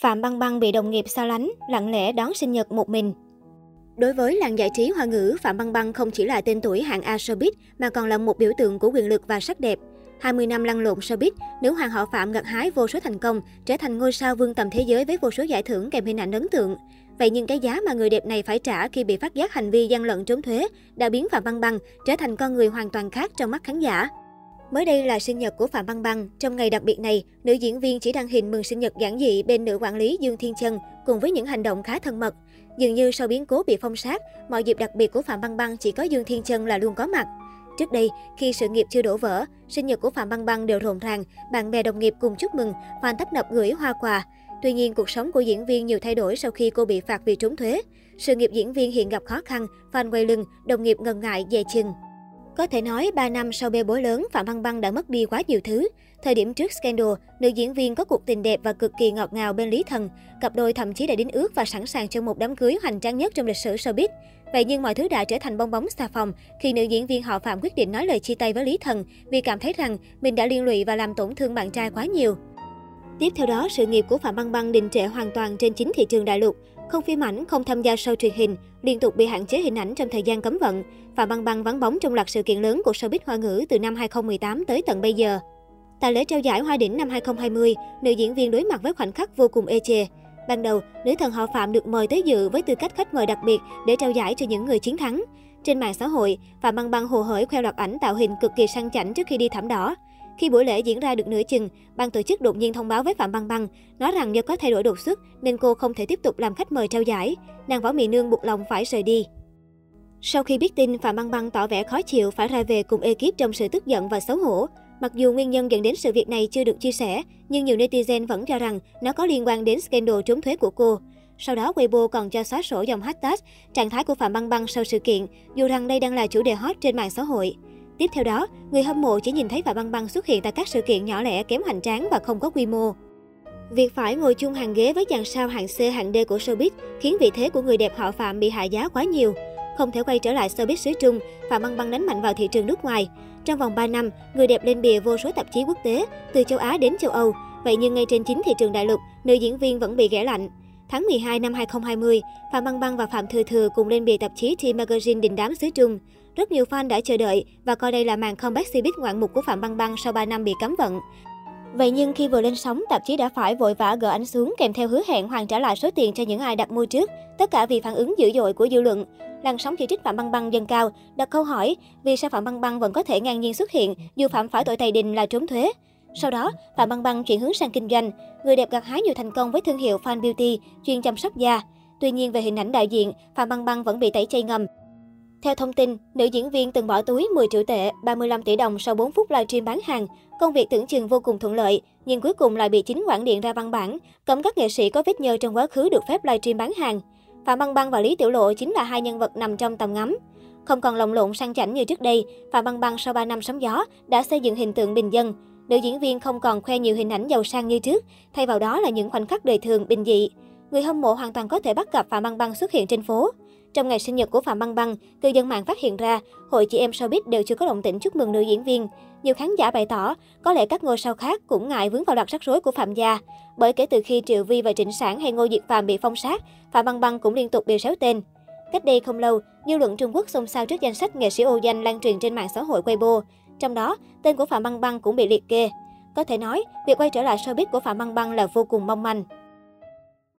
Phạm Băng Băng bị đồng nghiệp xa lánh, lặng lẽ đón sinh nhật một mình. Đối với làng giải trí hoa ngữ, Phạm Băng Băng không chỉ là tên tuổi hạng A showbiz mà còn là một biểu tượng của quyền lực và sắc đẹp. 20 năm lăn lộn showbiz, nữ hoàng họ Phạm gặt hái vô số thành công, trở thành ngôi sao vương tầm thế giới với vô số giải thưởng kèm hình ảnh ấn tượng. Vậy nhưng cái giá mà người đẹp này phải trả khi bị phát giác hành vi gian lận trốn thuế đã biến Phạm Băng Băng trở thành con người hoàn toàn khác trong mắt khán giả. Mới đây là sinh nhật của Phạm Băng Băng. Trong ngày đặc biệt này, nữ diễn viên chỉ đăng hình mừng sinh nhật giản dị bên nữ quản lý Dương Thiên Chân cùng với những hành động khá thân mật. Dường như sau biến cố bị phong sát, mọi dịp đặc biệt của Phạm Băng Băng chỉ có Dương Thiên Chân là luôn có mặt. Trước đây, khi sự nghiệp chưa đổ vỡ, sinh nhật của Phạm Băng Băng đều rộn ràng, bạn bè đồng nghiệp cùng chúc mừng, fan tấp nập gửi hoa quà. Tuy nhiên, cuộc sống của diễn viên nhiều thay đổi sau khi cô bị phạt vì trốn thuế. Sự nghiệp diễn viên hiện gặp khó khăn, fan quay lưng, đồng nghiệp ngần ngại dè chừng. Có thể nói, 3 năm sau bê bối lớn, Phạm Băng Băng đã mất đi quá nhiều thứ. Thời điểm trước scandal, nữ diễn viên có cuộc tình đẹp và cực kỳ ngọt ngào bên Lý Thần. Cặp đôi thậm chí đã đính ước và sẵn sàng cho một đám cưới hoành tráng nhất trong lịch sử showbiz. Vậy nhưng mọi thứ đã trở thành bong bóng xà phòng khi nữ diễn viên họ Phạm quyết định nói lời chia tay với Lý Thần vì cảm thấy rằng mình đã liên lụy và làm tổn thương bạn trai quá nhiều. Tiếp theo đó, sự nghiệp của Phạm Băng Băng đình trệ hoàn toàn trên chính thị trường đại lục. Không phim ảnh, không tham gia show truyền hình, liên tục bị hạn chế hình ảnh trong thời gian cấm vận. Phạm Băng Băng vắng bóng trong loạt sự kiện lớn của showbiz hoa ngữ từ năm 2018 tới tận bây giờ. Tại lễ trao giải Hoa đỉnh năm 2020, nữ diễn viên đối mặt với khoảnh khắc vô cùng ê chề. Ban đầu, nữ thần họ Phạm được mời tới dự với tư cách khách mời đặc biệt để trao giải cho những người chiến thắng. Trên mạng xã hội, Phạm Băng Băng hồ hởi khoe loạt ảnh tạo hình cực kỳ sang chảnh trước khi đi thảm đỏ. Khi buổi lễ diễn ra được nửa chừng, ban tổ chức đột nhiên thông báo với Phạm Băng Băng, nói rằng do có thay đổi đột xuất nên cô không thể tiếp tục làm khách mời trao giải. Nàng Võ Mị Nương buộc lòng phải rời đi. Sau khi biết tin, Phạm Băng Băng tỏ vẻ khó chịu phải ra về cùng ekip trong sự tức giận và xấu hổ. Mặc dù nguyên nhân dẫn đến sự việc này chưa được chia sẻ, nhưng nhiều netizen vẫn cho rằng nó có liên quan đến scandal trốn thuế của cô. Sau đó, Weibo còn cho xóa sổ dòng hashtag trạng thái của Phạm Băng Băng sau sự kiện, dù rằng đây đang là chủ đề hot trên mạng xã hội. Tiếp theo đó, người hâm mộ chỉ nhìn thấy Phạm Băng Băng xuất hiện tại các sự kiện nhỏ lẻ kém hoành tráng và không có quy mô. Việc phải ngồi chung hàng ghế với dàn sao hạng C hạng D của showbiz khiến vị thế của người đẹp họ Phạm bị hạ giá quá nhiều. Không thể quay trở lại showbiz xứ Trung, Phạm Băng Băng đánh mạnh vào thị trường nước ngoài. Trong vòng 3 năm, người đẹp lên bìa vô số tạp chí quốc tế, từ châu Á đến châu Âu. Vậy nhưng ngay trên chính thị trường đại lục, nữ diễn viên vẫn bị ghẻ lạnh. Tháng 12 năm 2020, Phạm Băng Băng và Phạm Thừa Thừa cùng lên bìa tạp chí T Magazine đình đám xứ Trung. Rất nhiều fan đã chờ đợi và coi đây là màn comeback showbiz ngoạn mục của Phạm Băng Băng sau 3 năm bị cấm vận. Vậy nhưng khi vừa lên sóng, tạp chí đã phải vội vã gỡ ảnh xuống kèm theo hứa hẹn hoàn trả lại số tiền cho những ai đặt mua trước, tất cả vì phản ứng dữ dội của dư luận. Làn sóng chỉ trích Phạm Băng Băng dâng cao, đặt câu hỏi vì sao Phạm Băng Băng vẫn có thể ngang nhiên xuất hiện dù phạm phải tội tày đình là trốn thuế. Sau đó, Phạm Băng Băng chuyển hướng sang kinh doanh. Người đẹp gặt hái nhiều thành công với thương hiệu Fan Beauty, chuyên chăm sóc da. Tuy nhiên về hình ảnh đại diện, Phạm Băng Băng vẫn bị tẩy chay ngầm. Theo thông tin, nữ diễn viên từng bỏ túi 10 triệu tệ, 35 tỷ đồng sau 4 phút livestream bán hàng. Công việc tưởng chừng vô cùng thuận lợi, nhưng cuối cùng lại bị chính quản điện ra văn bản, cấm các nghệ sĩ có vết nhơ trong quá khứ được phép livestream bán hàng. Phạm Băng Băng và Lý Tiểu Lộ chính là hai nhân vật nằm trong tầm ngắm. Không còn lồng lộn sang chảnh như trước đây, Phạm Băng Băng sau 3 năm sóng gió đã xây dựng hình tượng bình dân. Nữ diễn viên không còn khoe nhiều hình ảnh giàu sang như trước, thay vào đó là những khoảnh khắc đời thường bình dị. Người hâm mộ hoàn toàn có thể bắt gặp Phạm Băng Băng xuất hiện trên phố. Trong ngày sinh nhật của Phạm Băng Băng, cư dân mạng phát hiện ra, hội chị em showbiz đều chưa có động tĩnh chúc mừng nữ diễn viên. Nhiều khán giả bày tỏ, có lẽ các ngôi sao khác cũng ngại vướng vào loạt rắc rối của Phạm gia. Bởi kể từ khi Triệu Vi và Trịnh Sản hay Ngô Diệt Phạm bị phong sát, Phạm Băng Băng cũng liên tục bị xéo tên. Cách đây không lâu, dư luận Trung Quốc xôn xao trước danh sách nghệ sĩ ô danh lan truyền trên mạng xã hội Weibo. Trong đó, tên của Phạm Băng Băng cũng bị liệt kê. Có thể nói, việc quay trở lại showbiz của Phạm Băng Băng là vô cùng mong manh.